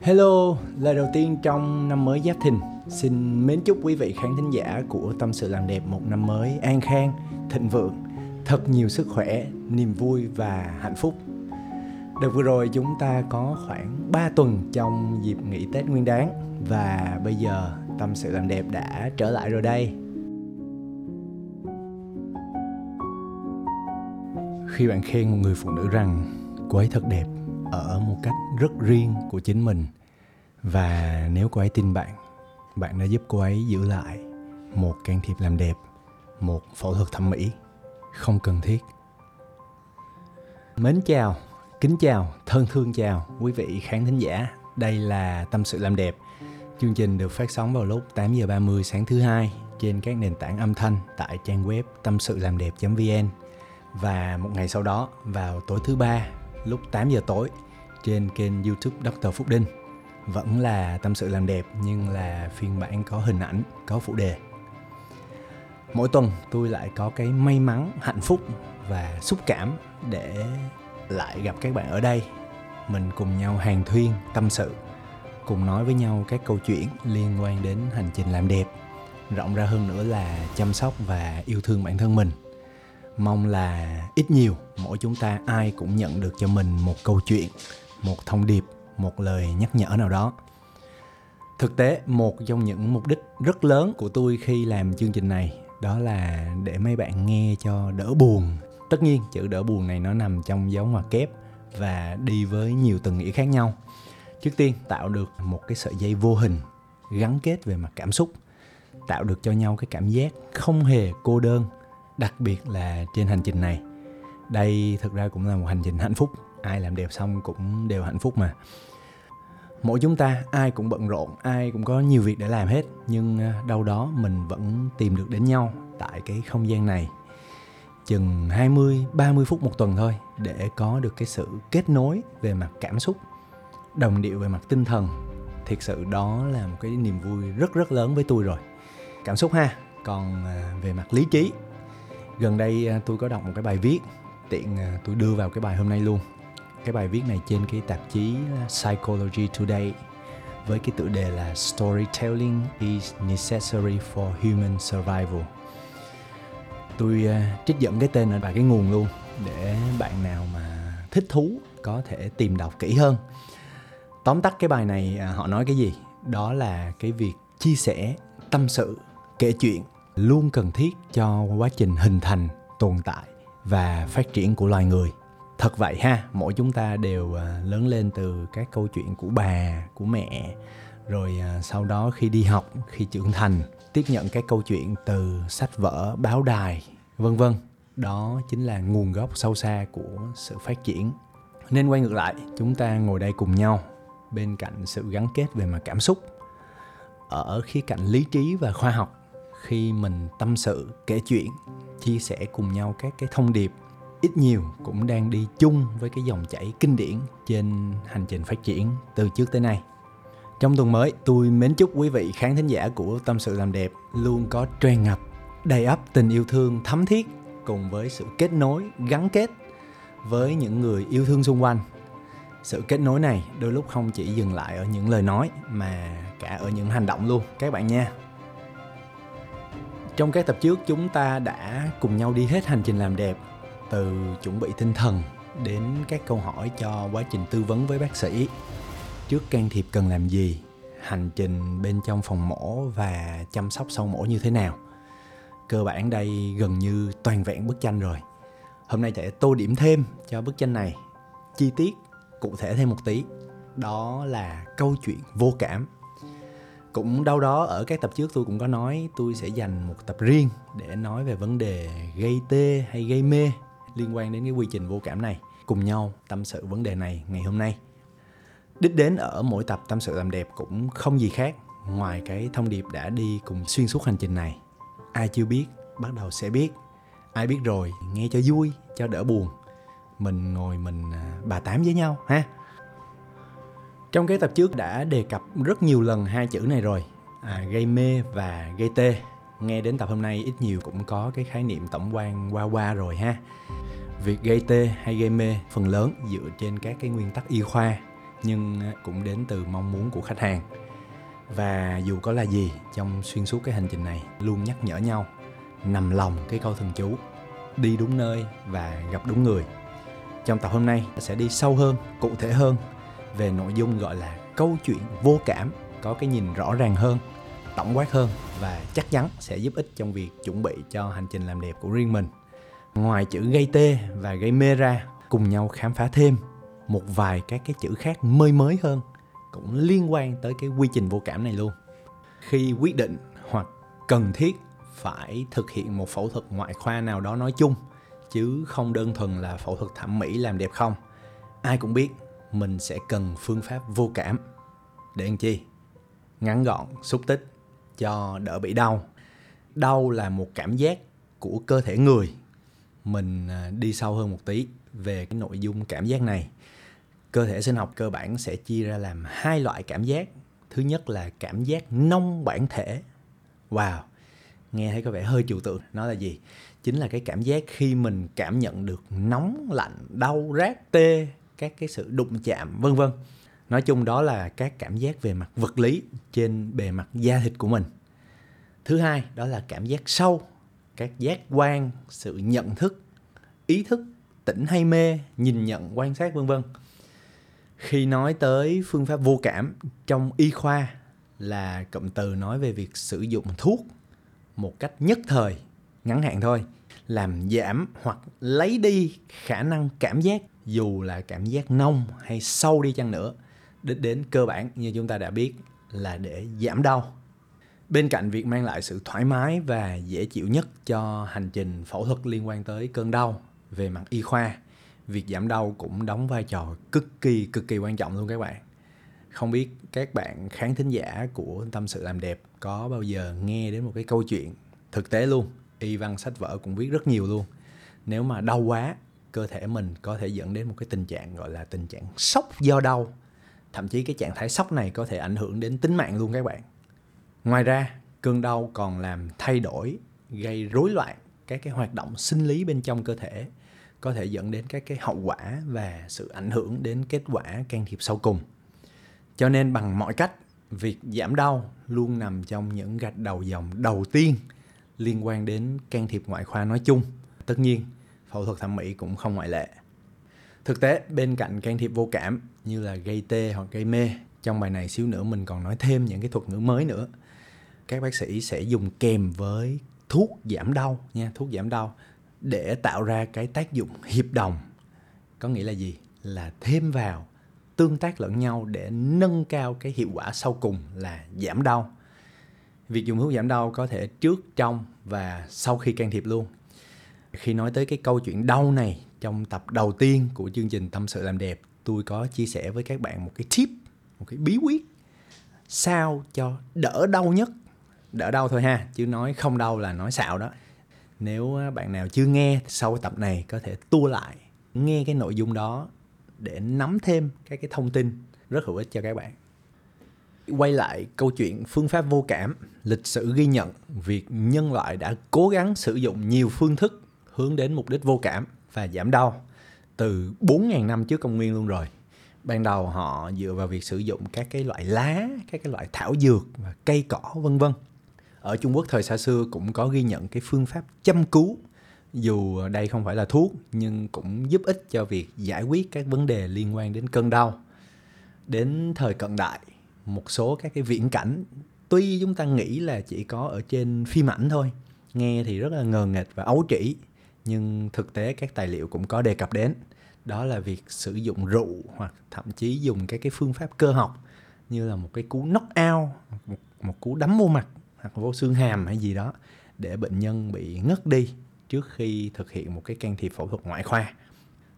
Hello, lời đầu tiên trong năm mới Giáp Thìn. Xin mến chúc quý vị khán thính giả của Tâm sự làm đẹp một năm mới an khang, thịnh vượng Thật nhiều sức khỏe, niềm vui và hạnh phúc. Đợt vừa rồi chúng ta có khoảng 3 tuần trong dịp nghỉ Tết Nguyên đáng Và bây giờ Tâm sự làm đẹp đã trở lại rồi đây. Khi bạn khen một người phụ nữ rằng cô ấy thật đẹp ở một cách rất riêng của chính mình. Và nếu cô ấy tin bạn bạn đã giúp cô ấy giữ lại một can thiệp làm đẹp, một phẫu thuật thẩm mỹ không cần thiết. Mến chào, kính chào, thân thương chào quý vị khán thính giả. Đây là tâm sự làm đẹp. Chương trình được phát sóng vào lúc 8 giờ 30 sáng thứ hai trên các nền tảng âm thanh tại trang web tâm sự làm đẹp vn. Và một ngày sau đó, vào tối thứ ba lúc 8 giờ tối trên kênh YouTube Dr. Phúc Đinh. Vẫn là tâm sự làm đẹp nhưng là phiên bản có hình ảnh, có phụ đề. Mỗi tuần tôi lại có cái may mắn, hạnh phúc và xúc cảm để lại gặp các bạn ở đây. Mình cùng nhau hàng thuyên, tâm sự, cùng nói với nhau các câu chuyện liên quan đến hành trình làm đẹp. Rộng ra hơn nữa là chăm sóc và yêu thương bản thân mình mong là ít nhiều, mỗi chúng ta ai cũng nhận được cho mình một câu chuyện, một thông điệp, một lời nhắc nhở nào đó. Thực tế, một trong những mục đích rất lớn của tôi khi làm chương trình này đó là để mấy bạn nghe cho đỡ buồn. Tất nhiên, chữ đỡ buồn này nó nằm trong dấu ngoặc kép và đi với nhiều tầng nghĩa khác nhau. Trước tiên, tạo được một cái sợi dây vô hình gắn kết về mặt cảm xúc, tạo được cho nhau cái cảm giác không hề cô đơn đặc biệt là trên hành trình này. Đây thực ra cũng là một hành trình hạnh phúc. Ai làm đẹp xong cũng đều hạnh phúc mà. Mỗi chúng ta, ai cũng bận rộn, ai cũng có nhiều việc để làm hết. Nhưng à, đâu đó mình vẫn tìm được đến nhau tại cái không gian này. Chừng 20 30 phút một tuần thôi để có được cái sự kết nối về mặt cảm xúc, đồng điệu về mặt tinh thần. Thiệt sự đó là một cái niềm vui rất rất lớn với tôi rồi. Cảm xúc ha. Còn à, về mặt lý trí gần đây à, tôi có đọc một cái bài viết tiện à, tôi đưa vào cái bài hôm nay luôn cái bài viết này trên cái tạp chí à, Psychology Today với cái tựa đề là Storytelling is necessary for human survival. Tôi trích dẫn cái tên ở bài cái nguồn luôn để bạn nào mà thích thú có thể tìm đọc kỹ hơn. Tóm tắt cái bài này họ nói cái gì? Đó là cái việc chia sẻ, tâm sự, kể chuyện luôn cần thiết cho quá trình hình thành, tồn tại và phát triển của loài người. Thật vậy ha mỗi chúng ta đều à, lớn lên từ các câu chuyện của bà của mẹ rồi à, sau đó khi đi học khi trưởng thành tiếp nhận các câu chuyện từ sách vở báo đài vân vân. Đó chính là nguồn gốc sâu xa của sự phát triển. Nên quay ngược lại chúng ta ngồi đây cùng nhau bên cạnh sự gắn kết về mặt cảm xúc ở khía cạnh lý trí và khoa học khi mình tâm sự kể chuyện chia sẻ cùng nhau các cái thông điệp ít nhiều cũng đang đi chung với cái dòng chảy kinh điển trên hành trình phát triển từ trước tới nay. Trong tuần mới, tôi mến chúc quý vị khán thính giả của Tâm sự làm đẹp luôn có tràn ngập, đầy ắp tình yêu thương thấm thiết cùng với sự kết nối, gắn kết với những người yêu thương xung quanh. Sự kết nối này đôi lúc không chỉ dừng lại ở những lời nói mà cả ở những hành động luôn các bạn nha. Trong các tập trước, chúng ta đã cùng nhau đi hết hành trình làm đẹp, từ chuẩn bị tinh thần đến các câu hỏi cho quá trình tư vấn với bác sĩ. Trước can thiệp cần làm gì, hành trình bên trong phòng mổ và chăm sóc sau mổ như thế nào. Cơ bản đây gần như toàn vẹn bức tranh rồi. Hôm nay sẽ tô điểm thêm cho bức tranh này. Chi tiết cụ thể thêm một tí. Đó là câu chuyện vô cảm cũng đâu đó ở các tập trước tôi cũng có nói tôi sẽ dành một tập riêng để nói về vấn đề gây tê hay gây mê liên quan đến cái quy trình vô cảm này, cùng nhau tâm sự vấn đề này ngày hôm nay. Đích đến ở mỗi tập tâm sự làm đẹp cũng không gì khác ngoài cái thông điệp đã đi cùng xuyên suốt hành trình này. Ai chưa biết, bắt đầu sẽ biết. Ai biết rồi, nghe cho vui, cho đỡ buồn. Mình ngồi mình à, bà tám với nhau, ha? Trong cái tập trước đã đề cập rất nhiều lần hai chữ này rồi. À, gây mê và gây tê. Nghe đến tập hôm nay ít nhiều cũng có cái khái niệm tổng quan qua qua rồi ha. Việc gây tê hay gây mê phần lớn dựa trên các cái nguyên tắc y khoa nhưng cũng đến từ mong muốn của khách hàng. Và dù có là gì trong xuyên suốt cái hành trình này luôn nhắc nhở nhau nằm lòng cái câu thần chú đi đúng nơi và gặp đúng người. Trong tập hôm nay sẽ đi sâu hơn cụ thể hơn về nội dung gọi là câu chuyện vô cảm, có cái nhìn rõ ràng hơn, tổng quát hơn và chắc chắn sẽ giúp ích trong việc chuẩn bị cho hành trình làm đẹp của riêng mình. Ngoài chữ gây tê và gây mê ra, cùng nhau khám phá thêm một vài các cái chữ khác mới mới hơn, cũng liên quan tới cái quy trình vô cảm này luôn. Khi quyết định hoặc cần thiết phải thực hiện một phẫu thuật ngoại khoa nào đó nói chung, chứ không đơn thuần là phẫu thuật thẩm mỹ làm đẹp không, ai cũng biết mình sẽ cần phương pháp vô cảm. Để làm chi? Ngắn gọn, xúc tích, cho đỡ bị đau. Đau là một cảm giác của cơ thể người. Mình à, đi sâu hơn một tí về cái nội dung cảm giác này. Cơ thể sinh học cơ bản sẽ chia ra làm hai loại cảm giác. Thứ nhất là cảm giác nông bản thể. Wow, nghe thấy có vẻ hơi trừu tượng. Nó là gì? Chính là cái cảm giác khi mình cảm nhận được nóng, lạnh, đau, rát, tê các cái sự đụng chạm, vân vân. Nói chung đó là các cảm giác về mặt vật lý trên bề mặt da thịt của mình. Thứ hai, đó là cảm giác sâu, các giác quan, sự nhận thức, ý thức, tỉnh hay mê, nhìn nhận, quan sát, vân vân. Khi nói tới phương pháp vô cảm trong y khoa là cụm từ nói về việc sử dụng thuốc một cách nhất thời, ngắn hạn thôi, làm giảm hoặc lấy đi khả năng cảm giác dù là cảm giác nông hay sâu đi chăng nữa, đích đến cơ bản, như chúng ta đã biết, là để giảm đau. Bên cạnh việc mang lại sự thoải mái và dễ chịu nhất cho hành trình phẫu thuật liên quan tới cơn đau về mặt y khoa, việc giảm đau cũng đóng vai trò cực kỳ cực kỳ quan trọng luôn các bạn. Không biết các bạn khán thính giả của tâm sự làm đẹp có bao giờ nghe đến một cái câu chuyện thực tế luôn? Y văn sách vở cũng viết rất nhiều luôn. Nếu mà đau quá cơ thể mình có thể dẫn đến một cái tình trạng, gọi là tình trạng sốc, do đau. Thậm chí cái trạng thái sốc này có thể ảnh hưởng đến tính mạng luôn các bạn. Ngoài ra, cơn đau còn làm thay đổi, gây rối loạn các cái hoạt động sinh lý bên trong cơ thể, có thể dẫn đến các cái hậu quả và sự ảnh hưởng đến kết quả can thiệp sau cùng. Cho nên bằng mọi cách, việc giảm đau luôn nằm trong những gạch đầu dòng đầu tiên liên quan đến can thiệp ngoại khoa nói chung. Tất nhiên phẫu thuật thẩm mỹ cũng không ngoại lệ. Thực tế, bên cạnh can thiệp vô cảm như là gây tê hoặc gây mê, trong bài này xíu nữa mình còn nói thêm những cái thuật ngữ mới nữa. Các bác sĩ sẽ dùng kèm với thuốc giảm đau nha, thuốc giảm đau để tạo ra cái tác dụng hiệp đồng. Có nghĩa là gì? Là thêm vào, tương tác lẫn nhau để nâng cao cái hiệu quả sau cùng là giảm đau. Việc dùng thuốc giảm đau có thể trước, trong và sau khi can thiệp luôn khi nói tới cái câu chuyện đau này trong tập đầu tiên của chương trình tâm sự làm đẹp, tôi có chia sẻ với các bạn một cái tip, một cái bí quyết sao cho đỡ đau nhất. Đỡ đau thôi ha, chứ nói không đau là nói xạo đó. Nếu bạn nào chưa nghe sau tập này, có thể tua lại, nghe cái nội dung đó để nắm thêm các cái thông tin rất hữu ích cho các bạn. Quay lại câu chuyện phương pháp vô cảm, lịch sử ghi nhận, việc nhân loại đã cố gắng sử dụng nhiều phương thức hướng đến mục đích vô cảm và giảm đau từ 4.000 năm trước công nguyên luôn rồi. Ban đầu họ dựa vào việc sử dụng các cái loại lá, các cái loại thảo dược và cây cỏ, vân vân. Ở Trung Quốc thời xa xưa cũng có ghi nhận cái phương pháp chăm cứu, dù đây không phải là thuốc, nhưng cũng giúp ích cho việc giải quyết các vấn đề liên quan đến cơn đau. Đến thời cận đại, một số các cái viễn cảnh, tuy chúng ta nghĩ là chỉ có ở trên phim ảnh thôi, nghe thì rất là ngờ nghệch và ấu trĩ nhưng thực tế các tài liệu cũng có đề cập đến đó là việc sử dụng rượu hoặc thậm chí dùng các cái phương pháp cơ học như là một cái cú knock out một, một cú đấm vô mặt hoặc vô xương hàm hay gì đó để bệnh nhân bị ngất đi trước khi thực hiện một cái can thiệp phẫu thuật ngoại khoa.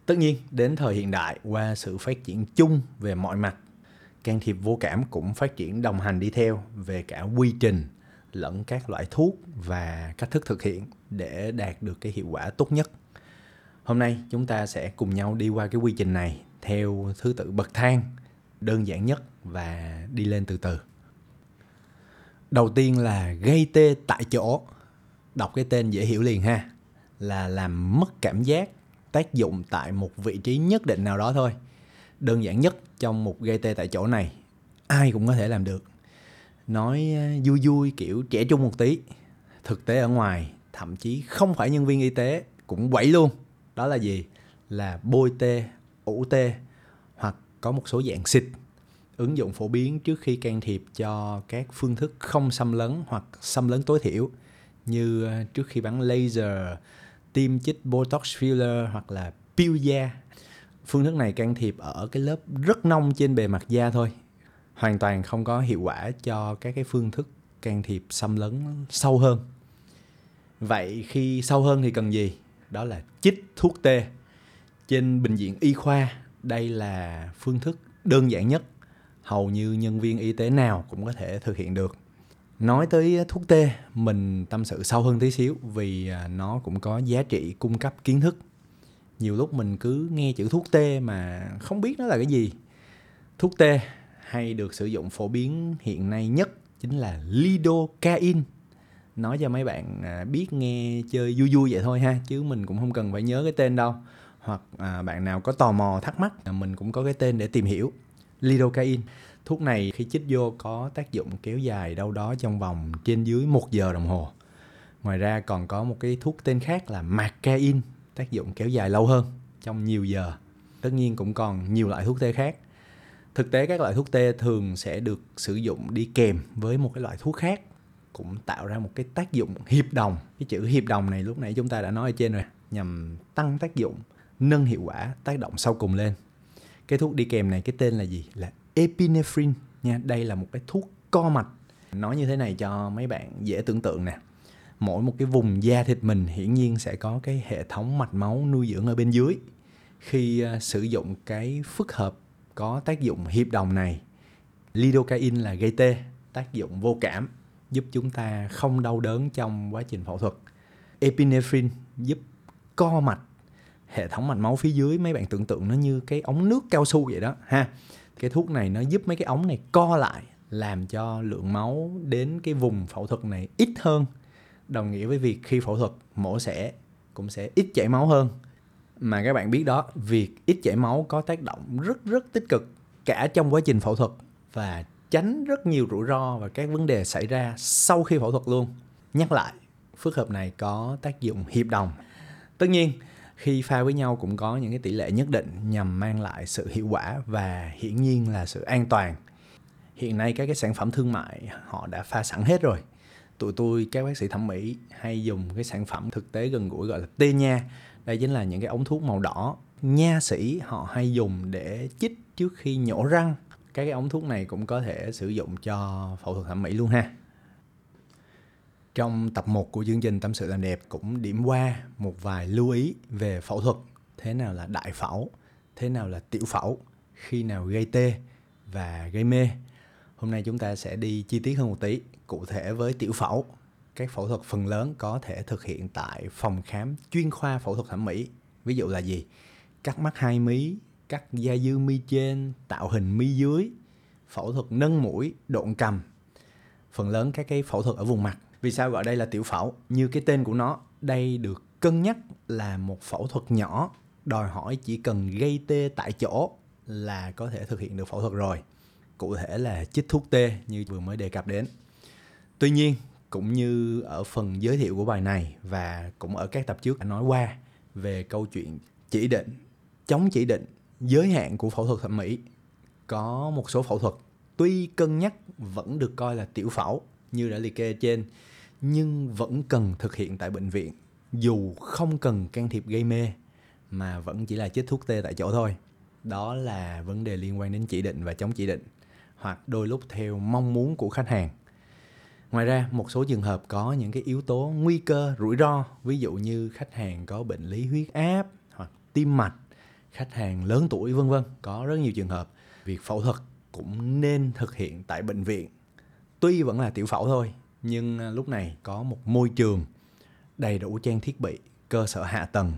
Tất nhiên, đến thời hiện đại qua sự phát triển chung về mọi mặt, can thiệp vô cảm cũng phát triển đồng hành đi theo về cả quy trình lẫn các loại thuốc và cách thức thực hiện để đạt được cái hiệu quả tốt nhất. Hôm nay chúng ta sẽ cùng nhau đi qua cái quy trình này theo thứ tự bậc thang, đơn giản nhất và đi lên từ từ. Đầu tiên là gây tê tại chỗ. Đọc cái tên dễ hiểu liền ha. Là làm mất cảm giác tác dụng tại một vị trí nhất định nào đó thôi. đơn giản nhất trong một gây tê tại chỗ này, ai cũng có thể làm được nói ờ, vui vui kiểu trẻ trung một tí thực tế ở ngoài thậm chí không phải nhân viên y tế cũng quẩy luôn đó là gì là bôi tê ủ tê hoặc có một số dạng xịt ứng dụng phổ biến trước khi can thiệp cho các phương thức không xâm lấn hoặc xâm lấn tối thiểu như ờ, trước khi bắn laser, tiêm chích botox filler hoặc là peel da. Phương thức này can thiệp ở cái lớp rất nông trên bề mặt da thôi. Hoàn toàn không có hiệu quả cho các cái phương thức can thiệp xâm lấn sâu hơn. Vậy khi sâu hơn thì cần gì? Đó là chích thuốc tê. Trên bệnh viện y khoa, đây là phương thức đơn giản nhất hầu như nhân viên y tế nào cũng có thể thực hiện được nói tới thuốc tê mình tâm sự sâu hơn tí xíu vì à, nó cũng có giá trị cung cấp kiến thức nhiều lúc mình cứ nghe chữ thuốc tê mà không biết nó là cái gì thuốc tê hay được sử dụng phổ biến hiện nay nhất chính là lidocaine. Nói cho mấy bạn à, biết nghe chơi vui vui vậy thôi ha chứ mình cũng không cần phải nhớ cái tên đâu. Hoặc à, bạn nào có tò mò thắc mắc à, mình cũng có cái tên để tìm hiểu. Lidocaine. Thuốc này khi chích vô có tác dụng kéo dài đâu đó trong vòng trên dưới một giờ đồng hồ. Ngoài ra còn có một cái thuốc tên khác là macaine tác dụng kéo dài lâu hơn trong nhiều giờ. Tất nhiên cũng còn nhiều loại thuốc tê khác thực tế các loại thuốc tê thường sẽ được sử dụng đi kèm với một cái loại thuốc khác, cũng tạo ra một cái tác dụng hiệp đồng. Cái chữ hiệp đồng này lúc nãy chúng ta đã nói ở trên rồi, nhằm tăng tác dụng, nâng hiệu quả tác động sau cùng lên. Cái thuốc đi kèm này, cái tên là gì? Là epinephrine nha. Đây là một cái thuốc co mạch. Nói như thế này cho mấy bạn dễ tưởng tượng nè. Mỗi một cái vùng da thịt mình hiển nhiên sẽ có cái hệ thống mạch máu nuôi dưỡng ở bên dưới. Khi à, sử dụng cái phức hợp có tác dụng hiệp đồng này. Lidocaine là gây tê, tác dụng vô cảm, giúp chúng ta không đau đớn trong quá trình phẫu thuật. Epinephrine giúp co mạch, hệ thống mạch máu phía dưới, mấy bạn tưởng tượng nó như cái ống nước cao su vậy đó, ha. Cái thuốc này nó giúp mấy cái ống này co lại, làm cho lượng máu đến cái vùng phẫu thuật này ít hơn. Đồng nghĩa với việc khi phẫu thuật, mổ xẻ cũng sẽ ít chảy máu hơn mà các bạn biết đó, việc ít chảy máu có tác động rất rất tích cực cả trong quá trình phẫu thuật và tránh rất nhiều rủi ro và các vấn đề xảy ra sau khi phẫu thuật luôn. Nhắc lại, phức hợp này có tác dụng hiệp đồng. Tất nhiên, khi pha với nhau cũng có những cái tỷ lệ nhất định nhằm mang lại sự hiệu quả và hiển nhiên là sự an toàn. Hiện nay các cái sản phẩm thương mại họ đã pha sẵn hết rồi. Tụi tôi, các bác sĩ thẩm mỹ hay dùng cái sản phẩm thực tế gần gũi gọi là tê nha đây chính là những cái ống thuốc màu đỏ. Nha sĩ họ hay dùng để chích trước khi nhổ răng. Các cái ống thuốc này cũng có thể sử dụng cho phẫu thuật thẩm mỹ luôn ha. Trong tập 1 của chương trình Tâm sự làm đẹp cũng điểm qua một vài lưu ý về phẫu thuật, thế nào là đại phẫu, thế nào là tiểu phẫu, khi nào gây tê và gây mê. Hôm nay chúng ta sẽ đi chi tiết hơn một tí, cụ thể với tiểu phẫu. Các phẫu thuật phần lớn có thể thực hiện tại phòng khám chuyên khoa phẫu thuật thẩm mỹ. Ví dụ là gì? Cắt mắt hai mí, cắt da dư mi trên, tạo hình mi dưới, phẫu thuật nâng mũi, độn cầm. Phần lớn các cái phẫu thuật ở vùng mặt vì sao gọi đây là tiểu phẫu? Như cái tên của nó, đây được cân nhắc là một phẫu thuật nhỏ, đòi hỏi chỉ cần gây tê tại chỗ là có thể thực hiện được phẫu thuật rồi. Cụ thể là chích thuốc tê như vừa mới đề cập đến. Tuy nhiên, cũng như ở phần giới thiệu của bài này và cũng ở các tập trước đã nói qua về câu chuyện chỉ định, chống chỉ định, giới hạn của phẫu thuật thẩm mỹ. Có một số phẫu thuật tuy cân nhắc vẫn được coi là tiểu phẫu như đã liệt kê trên nhưng vẫn cần thực hiện tại bệnh viện. Dù không cần can thiệp gây mê mà vẫn chỉ là chích thuốc tê tại chỗ thôi. Đó là vấn đề liên quan đến chỉ định và chống chỉ định hoặc đôi lúc theo mong muốn của khách hàng ngoài ra, một số trường hợp có những cái yếu tố nguy cơ, rủi ro. Ví dụ như khách hàng có bệnh lý huyết áp hoặc tim mạch, khách hàng lớn tuổi, vân vân. Có rất nhiều trường hợp. Việc phẫu thuật cũng nên thực hiện tại bệnh viện. Tuy vẫn là tiểu phẫu thôi, nhưng à, lúc này có một môi trường đầy đủ trang thiết bị, cơ sở hạ tầng,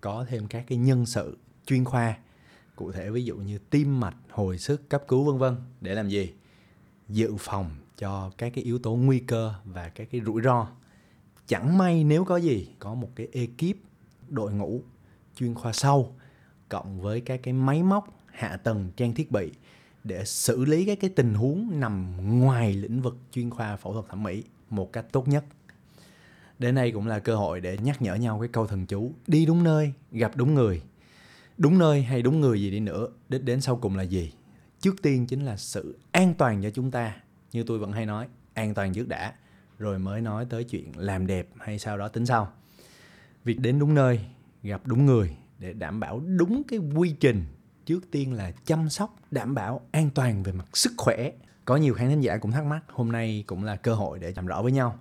có thêm các cái nhân sự chuyên khoa. Cụ thể ví dụ như tim mạch, hồi sức cấp cứu, vân vân. Để làm gì? Dự phòng cho các cái yếu tố nguy cơ và các cái rủi ro. Chẳng may nếu có gì, có một cái ekip đội ngũ chuyên khoa sâu cộng với các cái máy móc, hạ tầng trang thiết bị để xử lý các cái tình huống nằm ngoài lĩnh vực chuyên khoa phẫu thuật thẩm mỹ một cách tốt nhất. Đến đây cũng là cơ hội để nhắc nhở nhau cái câu thần chú, đi đúng nơi, gặp đúng người. Đúng nơi hay đúng người gì đi nữa, đích đến sau cùng là gì? Trước tiên chính là sự an toàn cho chúng ta như tôi vẫn hay nói, an toàn trước đã, rồi mới nói tới chuyện làm đẹp hay sau đó tính sau. Việc đến đúng nơi, gặp đúng người để đảm bảo đúng cái quy trình, trước tiên là chăm sóc, đảm bảo an toàn về mặt sức khỏe. Có nhiều khán thính giả cũng thắc mắc, hôm nay cũng là cơ hội để làm rõ với nhau.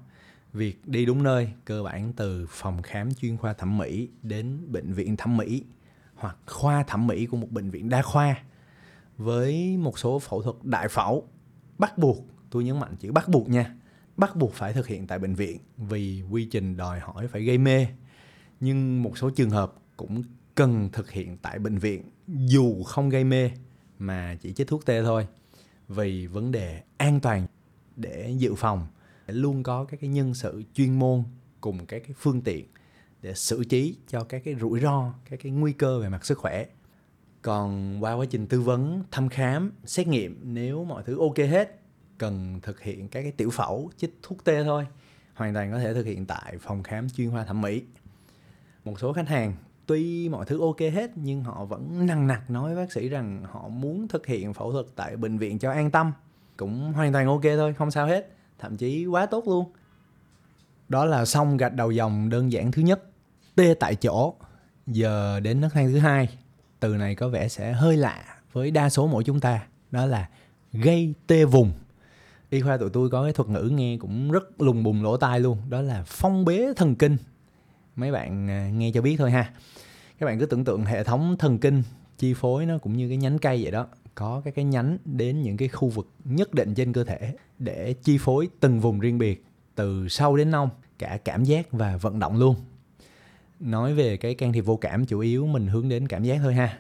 Việc đi đúng nơi, cơ bản từ phòng khám chuyên khoa thẩm mỹ đến bệnh viện thẩm mỹ, hoặc khoa thẩm mỹ của một bệnh viện đa khoa. Với một số phẫu thuật đại phẫu bắt buộc tôi nhấn mạnh chữ bắt buộc nha. Bắt buộc phải thực hiện tại bệnh viện vì quy trình đòi hỏi phải gây mê. Nhưng một số trường hợp cũng cần thực hiện tại bệnh viện, dù không gây mê, mà chỉ chích thuốc tê thôi. Vì vấn đề an toàn để dự phòng luôn có các cái nhân sự chuyên môn cùng các cái phương tiện để xử trí cho các cái rủi ro, các cái nguy cơ về mặt sức khỏe. Còn qua quá trình tư vấn, thăm khám, xét nghiệm, nếu mọi thứ ok hết cần thực hiện các cái tiểu phẫu, chích thuốc tê thôi. Hoàn toàn có thể thực hiện tại phòng khám chuyên khoa thẩm mỹ. Một số khách hàng, tuy mọi thứ ok hết, nhưng họ vẫn nằng nặc nói với bác sĩ rằng họ muốn thực hiện phẫu thuật tại bệnh viện cho an tâm. Cũng hoàn toàn ok thôi, không sao hết. Thậm chí quá tốt luôn. Đó là xong gạch đầu dòng đơn giản thứ nhất, tê tại chỗ. Giờ đến nấc thang thứ hai. Từ này có vẻ sẽ hơi lạ với đa số mỗi chúng ta. Đó là gây tê vùng y khoa tụi tôi có cái thuật ngữ nghe cũng rất lùng bùng lỗ tai luôn, đó là phong bế thần kinh. Mấy bạn à, nghe cho biết thôi ha. Các bạn cứ tưởng tượng hệ thống thần kinh, chi phối nó cũng như cái nhánh cây vậy đó, có các cái nhánh đến những cái khu vực nhất định trên cơ thể để chi phối từng vùng riêng biệt, từ sâu đến nông cả cảm giác và vận động luôn. Nói về cái can thiệp vô cảm chủ yếu mình hướng đến cảm giác thôi ha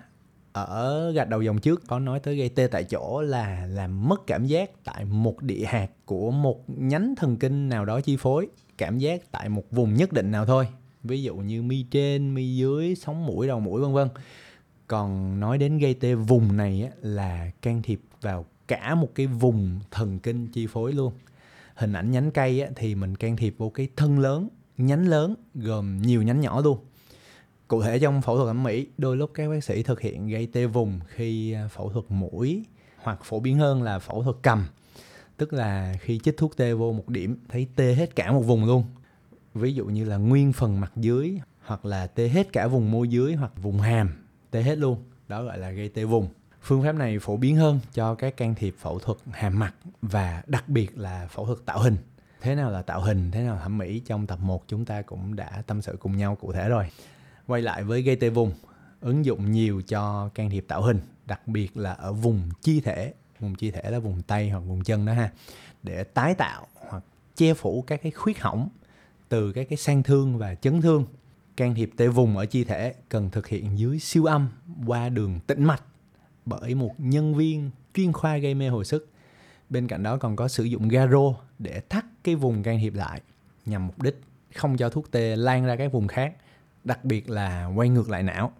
ở gạch đầu dòng trước có nói tới gây tê tại chỗ là làm mất cảm giác tại một địa hạt của một nhánh thần kinh nào đó chi phối cảm giác tại một vùng nhất định nào thôi. Ví dụ như mi trên mi dưới sống mũi đầu mũi vân vân. Còn nói đến gây tê vùng này á, là can thiệp vào cả một cái vùng thần kinh chi phối luôn. Hình ảnh nhánh cây á, thì mình can thiệp vô cái thân lớn nhánh lớn gồm nhiều nhánh nhỏ luôn cụ thể trong phẫu thuật thẩm mỹ, đôi lúc các bác sĩ thực hiện gây tê vùng khi à, phẫu thuật mũi hoặc phổ biến hơn là phẫu thuật cầm. Tức là khi chích thuốc tê vô một điểm, thấy tê hết cả một vùng luôn. Ví dụ như là nguyên phần mặt dưới hoặc là tê hết cả vùng môi dưới hoặc vùng hàm, tê hết luôn. Đó gọi là gây tê vùng. Phương pháp này phổ biến hơn cho các can thiệp phẫu thuật hàm mặt và đặc biệt là phẫu thuật tạo hình. Thế nào là tạo hình, thế nào là thẩm mỹ, trong tập 1 chúng ta cũng đã tâm sự cùng nhau cụ thể rồi quay lại với gây tê vùng, ứng dụng nhiều cho can thiệp tạo hình, đặc biệt là ở vùng chi thể, vùng chi thể là vùng tay hoặc vùng chân đó ha, để tái tạo hoặc che phủ các cái khuyết hỏng từ các cái sang thương và chấn thương. Can thiệp tê vùng ở chi thể cần thực hiện dưới siêu âm qua đường tĩnh mạch bởi một nhân viên chuyên khoa gây mê hồi sức. Bên cạnh đó còn có sử dụng garo để thắt cái vùng can thiệp lại nhằm mục đích không cho thuốc tê lan ra các vùng khác đặc biệt là quay ngược lại não.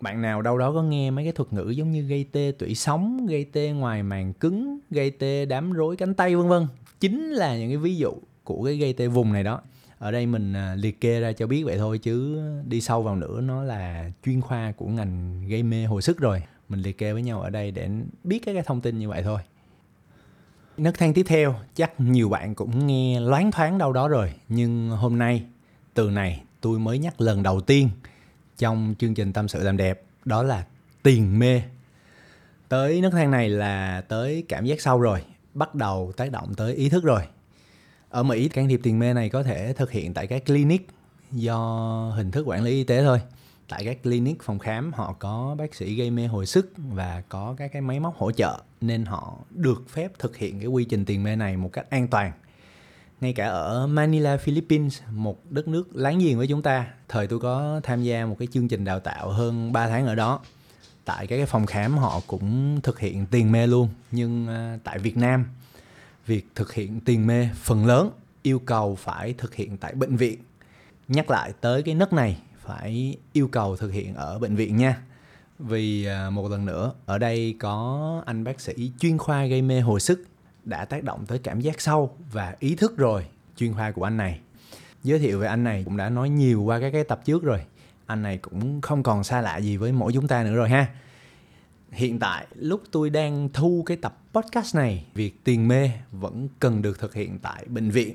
Bạn nào đâu đó có nghe mấy cái thuật ngữ giống như gây tê tủy sống gây tê ngoài màng cứng, gây tê đám rối cánh tay, vân vân. Chính là những cái ví dụ của cái gây tê vùng này đó. Ở đây mình à, liệt kê ra cho biết vậy thôi chứ đi sâu vào nữa nó là chuyên khoa của ngành gây mê hồi sức rồi. Mình liệt kê với nhau ở đây để biết các cái thông tin như vậy thôi. Nấc thang tiếp theo, chắc nhiều bạn cũng nghe loáng thoáng đâu đó rồi. Nhưng hôm nay, từ này tôi mới nhắc lần đầu tiên trong chương trình tâm sự làm đẹp, đó là tiền mê. Tới nấc thang này là tới cảm giác sâu rồi, bắt đầu tác động tới ý thức rồi. Ở Mỹ, can thiệp tiền mê này có thể thực hiện tại các clinic do hình thức quản lý y tế thôi. Tại các clinic phòng khám, họ có bác sĩ gây mê hồi sức và có các cái máy móc hỗ trợ, nên họ được phép thực hiện cái quy trình tiền mê này một cách an toàn ngay cả ở Manila, Philippines, một đất nước láng giềng với chúng ta, thời tôi có tham gia một cái chương trình đào tạo hơn 3 tháng ở đó. Tại các cái phòng khám họ cũng thực hiện tiền mê luôn, nhưng à, tại Việt Nam việc thực hiện tiền mê phần lớn yêu cầu phải thực hiện tại bệnh viện. Nhắc lại tới cái nấc này phải yêu cầu thực hiện ở bệnh viện nha. Vì à, một lần nữa ở đây có anh bác sĩ chuyên khoa gây mê hồi sức đã tác động tới cảm giác sâu và ý thức rồi, chuyên khoa của anh này. Giới thiệu về anh này cũng đã nói nhiều qua các cái tập trước rồi. Anh này cũng không còn xa lạ gì với mỗi chúng ta nữa rồi ha. Hiện tại, lúc tôi đang thu cái tập podcast này, việc tiền mê vẫn cần được thực hiện tại bệnh viện.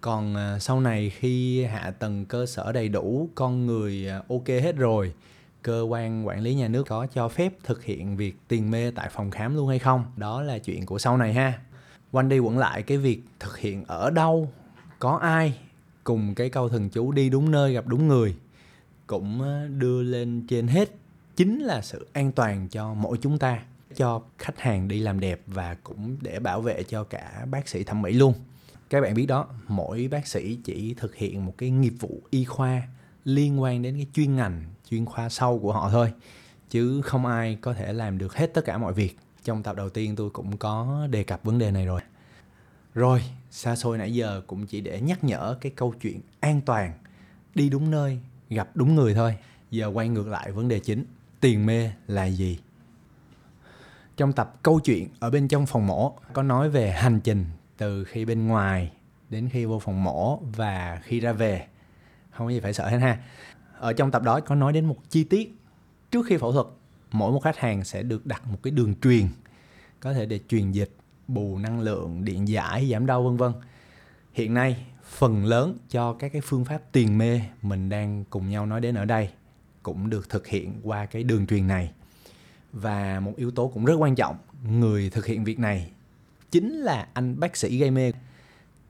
Còn à, sau này khi hạ tầng cơ sở đầy đủ, con người à, ok hết rồi cơ quan quản lý nhà nước có cho phép thực hiện việc tiền mê tại phòng khám luôn hay không? Đó là chuyện của sau này ha. Quanh đi quẩn lại cái việc thực hiện ở đâu, có ai cùng cái câu thần chú đi đúng nơi gặp đúng người, cũng ờ, đưa lên trên hết. Chính là sự an toàn cho mỗi chúng ta, cho khách hàng đi làm đẹp và cũng để bảo vệ cho cả bác sĩ thẩm mỹ luôn. Các bạn biết đó, mỗi bác sĩ chỉ thực hiện một cái nghiệp vụ y khoa liên quan đến cái chuyên ngành chuyên khoa sâu của họ thôi, chứ không ai có thể làm được hết tất cả mọi việc. Trong tập đầu tiên tôi cũng có đề cập vấn đề này rồi. Rồi xa xôi nãy giờ cũng chỉ để nhắc nhở cái câu chuyện an toàn, đi đúng nơi, gặp đúng người thôi. Giờ quay ngược lại vấn đề chính, tiền mê là gì? Trong tập câu chuyện ở bên trong phòng mổ, có nói về hành trình từ khi bên ngoài đến khi vô phòng mổ và khi ra về. Không có gì phải sợ hết ha ở trong tập đó có nói đến một chi tiết. Trước khi phẫu thuật, mỗi một khách hàng sẽ được đặt một cái đường truyền, có thể để truyền dịch bù năng lượng, điện giải, giảm đau, vân vân. Hiện nay, phần lớn cho các cái phương pháp tiền mê mình đang cùng nhau nói đến ở đây cũng được thực hiện qua cái đường truyền này. Và một yếu tố cũng rất quan trọng, người thực hiện việc này chính là anh bác sĩ gây mê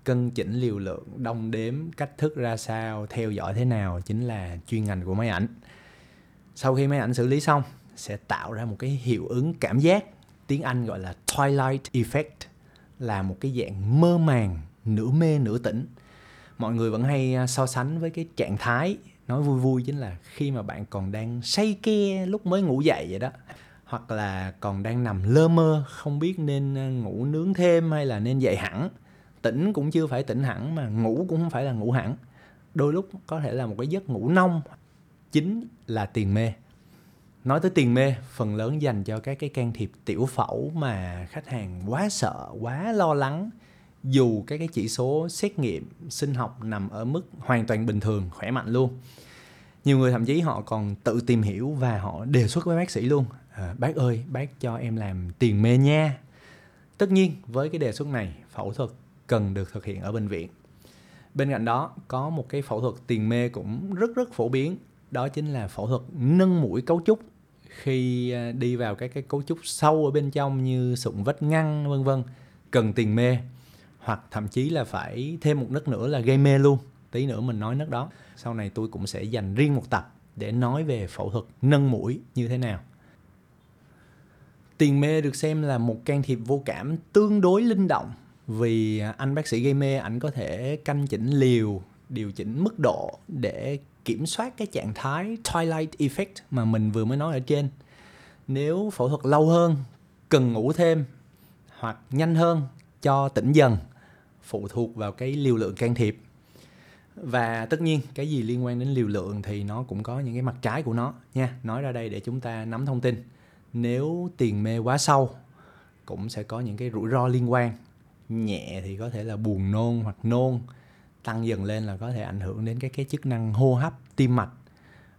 cân chỉnh liều lượng, đong đếm cách thức ra sao, theo dõi thế nào chính là chuyên ngành của máy ảnh. Sau khi máy ảnh xử lý xong, sẽ tạo ra một cái hiệu ứng cảm giác, tiếng anh gọi là twilight effect, là một cái dạng mơ màng, nửa mê, nửa tỉnh. Mọi người vẫn hay à, so sánh với cái trạng thái nói vui vui, chính là khi mà bạn còn đang say ke lúc mới ngủ dậy vậy đó, hoặc là còn đang nằm lơ mơ, không biết nên à, ngủ nướng thêm hay là nên dậy hẳn tỉnh cũng chưa phải tỉnh hẳn mà ngủ cũng không phải là ngủ hẳn. Đôi lúc có thể là một cái giấc ngủ nông chính là tiền mê. Nói tới tiền mê phần lớn dành cho các cái can thiệp tiểu phẫu mà khách hàng quá sợ quá lo lắng. Dù các cái chỉ số xét nghiệm sinh học nằm ở mức hoàn toàn bình thường khỏe mạnh luôn. Nhiều người thậm chí họ còn tự tìm hiểu và họ đề xuất với bác sĩ luôn. À, bác ơi bác cho em làm tiền mê nha. Tất nhiên với cái đề xuất này phẫu thuật cần được thực hiện ở bệnh viện. Bên cạnh đó, có một cái phẫu thuật tiền mê cũng rất rất phổ biến, đó chính là phẫu thuật nâng mũi cấu trúc. Khi à, đi vào các cái cấu trúc sâu ở bên trong như sụn vách ngăn, vân vân, cần tiền mê, hoặc thậm chí là phải thêm một nấc nữa là gây mê luôn. Tí nữa mình nói nấc đó. Sau này tôi cũng sẽ dành riêng một tập để nói về phẫu thuật nâng mũi như thế nào. Tiền mê được xem là một can thiệp vô cảm tương đối linh động vì à, anh bác sĩ gây mê, ảnh có thể canh chỉnh liều, điều chỉnh mức độ để kiểm soát cái trạng thái twilight effect mà mình vừa mới nói ở trên. Nếu phẫu thuật lâu hơn, cần ngủ thêm hoặc nhanh hơn cho tỉnh dần, phụ thuộc vào cái liều lượng can thiệp. Và tất nhiên, cái gì liên quan đến liều lượng thì nó cũng có những cái mặt trái của nó nha. Nói ra đây để chúng ta nắm thông tin. Nếu tiền mê quá sâu, cũng sẽ có những cái rủi ro liên quan nhẹ thì có thể là buồn nôn hoặc nôn, tăng dần lên là có thể ảnh hưởng đến các cái chức năng hô hấp, tim mạch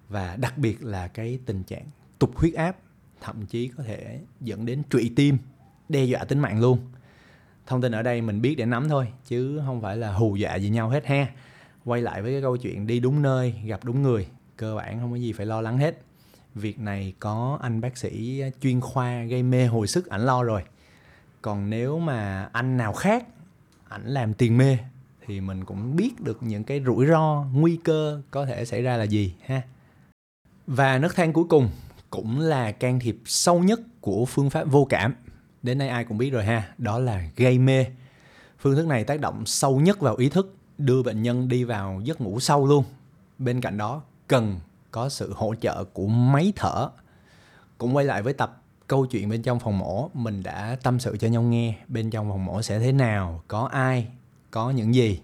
và đặc biệt là cái tình trạng tụt huyết áp, thậm chí có thể dẫn đến trụy tim, đe dọa tính mạng luôn. Thông tin ở đây mình biết để nắm thôi, chứ không phải là hù dọa gì nhau hết ha. Quay lại với cái câu chuyện đi đúng nơi, gặp đúng người, cơ bản không có gì phải lo lắng hết. Việc này có anh bác sĩ chuyên khoa gây mê hồi sức ảnh lo rồi còn nếu mà anh nào khác, ảnh làm tiền mê, thì mình cũng biết được những cái rủi ro, nguy cơ có thể xảy ra là gì, ha. Và nấc thang cuối cùng cũng là can thiệp sâu nhất của phương pháp vô cảm. Đến nay ai cũng biết rồi ha, đó là gây mê. Phương thức này tác động sâu nhất vào ý thức, đưa bệnh nhân đi vào giấc ngủ sâu luôn. Bên cạnh đó, cần có sự hỗ trợ của máy thở. Cũng quay lại với tập câu chuyện bên trong phòng mổ, mình đã tâm sự cho nhau nghe bên trong phòng mổ sẽ thế nào, có ai, có những gì.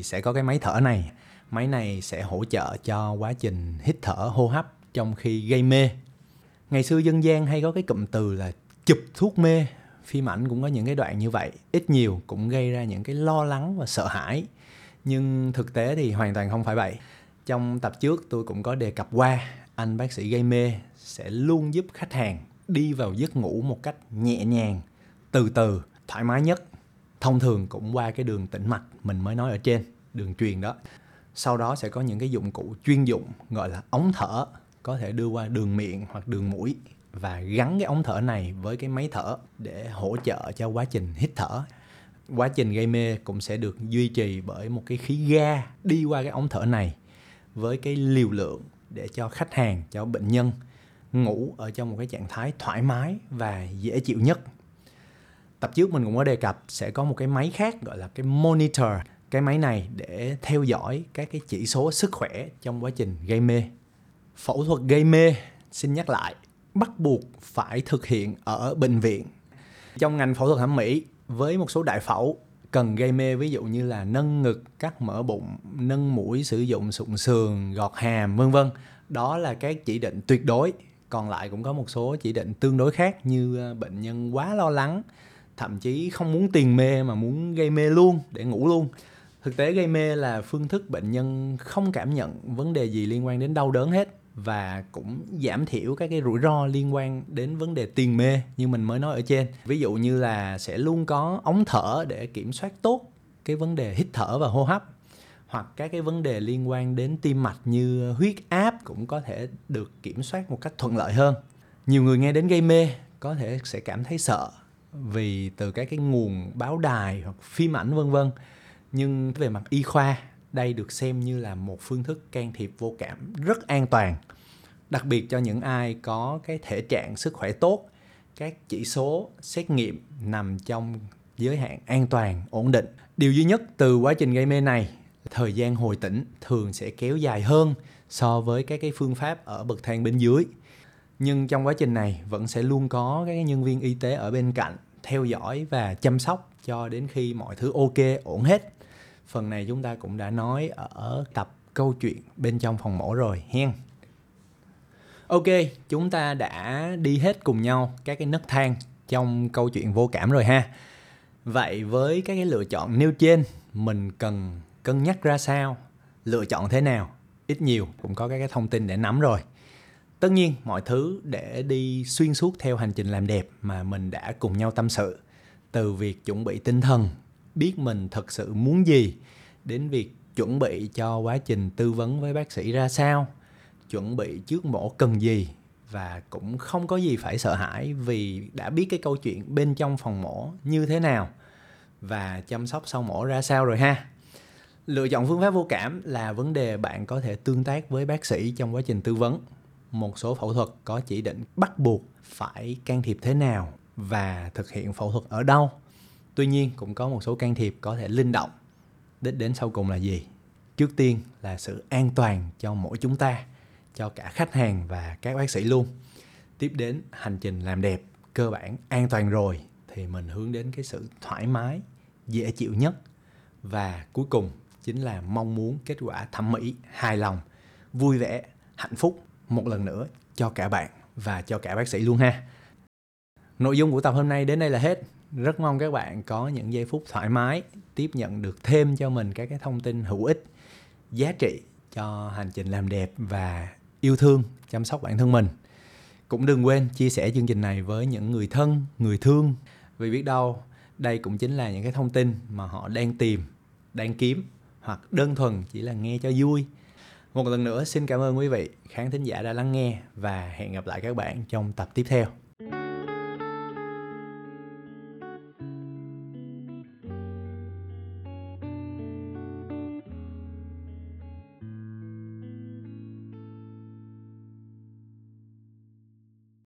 Sẽ có cái máy thở này. Máy này sẽ hỗ trợ cho quá trình hít thở, hô hấp trong khi gây mê. Ngày xưa dân gian hay có cái cụm từ là chụp thuốc mê. Phim ảnh cũng có những cái đoạn như vậy. Ít nhiều cũng gây ra những cái lo lắng và sợ hãi. Nhưng thực tế thì hoàn toàn không phải vậy. Trong tập trước, tôi cũng có đề cập qua, anh bác sĩ gây mê sẽ luôn giúp khách hàng đi vào giấc ngủ một cách nhẹ nhàng, từ từ, thoải mái nhất. Thông thường cũng qua cái đường tĩnh mạch mình mới nói ở trên, đường truyền đó. Sau đó sẽ có những cái dụng cụ chuyên dụng gọi là ống thở, có thể đưa qua đường miệng hoặc đường mũi và gắn cái ống thở này với cái máy thở để hỗ trợ cho quá trình hít thở. Quá trình gây mê cũng sẽ được duy trì bởi một cái khí ga đi qua cái ống thở này với cái liều lượng để cho khách hàng, cho bệnh nhân ngủ ở trong một cái trạng thái thoải mái và dễ chịu nhất. Tập trước mình cũng có đề cập sẽ có một cái máy khác gọi là cái monitor. Cái máy này để theo dõi các cái chỉ số sức khỏe trong quá trình gây mê. Phẫu thuật gây mê xin nhắc lại bắt buộc phải thực hiện ở bệnh viện. Trong ngành phẫu thuật thẩm mỹ với một số đại phẫu cần gây mê ví dụ như là nâng ngực cắt mỡ bụng nâng mũi sử dụng sụn sườn gọt hàm vân vân đó là các chỉ định tuyệt đối còn lại cũng có một số chỉ định tương đối khác như ờ, bệnh nhân quá lo lắng, thậm chí không muốn tiền mê mà muốn gây mê luôn, để ngủ luôn. Thực tế gây mê là phương thức bệnh nhân không cảm nhận vấn đề gì liên quan đến đau đớn hết và cũng giảm thiểu các cái rủi ro liên quan đến vấn đề tiền mê như mình mới nói ở trên. Ví dụ như là sẽ luôn có ống thở để kiểm soát tốt cái vấn đề hít thở và hô hấp hoặc các cái vấn đề liên quan đến tim mạch như huyết áp cũng có thể được kiểm soát một cách thuận lợi hơn. Nhiều người nghe đến gây mê có thể sẽ cảm thấy sợ vì từ các cái nguồn báo đài hoặc phim ảnh, vân vân. Nhưng về mặt y khoa, đây được xem như là một phương thức can thiệp vô cảm rất an toàn, đặc biệt cho những ai có cái thể trạng sức khỏe tốt. Các chỉ số xét nghiệm nằm trong giới hạn an toàn, ổn định. Điều duy nhất từ quá trình gây mê này thời gian hồi tỉnh thường sẽ kéo dài hơn so với các cái phương pháp ở bậc thang bên dưới. Nhưng trong quá trình này vẫn sẽ luôn có các nhân viên y tế ở bên cạnh theo dõi và chăm sóc cho đến khi mọi thứ ok, ổn hết. Phần này chúng ta cũng đã nói ở tập câu chuyện bên trong phòng mổ rồi hen ok, chúng ta đã đi hết cùng nhau các cái nấc thang trong câu chuyện vô cảm rồi, ha. Vậy với các cái lựa chọn nêu trên, mình cần cân nhắc ra sao, lựa chọn thế nào, ít nhiều cũng có các cái thông tin để nắm rồi. Tất nhiên, mọi thứ để đi xuyên suốt theo hành trình làm đẹp mà mình đã cùng nhau tâm sự. Từ việc chuẩn bị tinh thần, biết mình thật sự muốn gì, đến việc chuẩn bị cho quá trình tư vấn với bác sĩ ra sao, chuẩn bị trước mổ cần gì và cũng không có gì phải sợ hãi vì đã biết cái câu chuyện bên trong phòng mổ như thế nào và chăm sóc sau mổ ra sao rồi ha lựa chọn phương pháp vô cảm là vấn đề bạn có thể tương tác với bác sĩ trong quá trình tư vấn. Một số phẫu thuật có chỉ định bắt buộc phải can thiệp thế nào và thực hiện phẫu thuật ở đâu. Tuy nhiên, cũng có một số can thiệp có thể linh động. Đích đến sau cùng là gì? Trước tiên là sự an toàn cho mỗi chúng ta, cho cả khách hàng và các bác sĩ luôn. Tiếp đến, hành trình làm đẹp, cơ bản an toàn rồi, thì mình hướng đến cái sự thoải mái, dễ chịu nhất. Và cuối cùng chính là mong muốn kết quả thẩm mỹ hài lòng, vui vẻ, hạnh phúc một lần nữa cho cả bạn và cho cả bác sĩ luôn ha. Nội dung của tập hôm nay đến đây là hết. Rất mong các bạn có những giây phút thoải mái, tiếp nhận được thêm cho mình các cái thông tin hữu ích, giá trị cho hành trình làm đẹp và yêu thương, chăm sóc bản thân mình. Cũng đừng quên chia sẻ chương trình này với những người thân, người thương. Vì biết đâu, đây cũng chính là những cái thông tin mà họ đang tìm, đang kiếm hoặc đơn thuần chỉ là nghe cho vui. Một lần nữa, xin cảm ơn quý vị khán thính giả đã lắng nghe và hẹn gặp lại các bạn trong tập tiếp theo.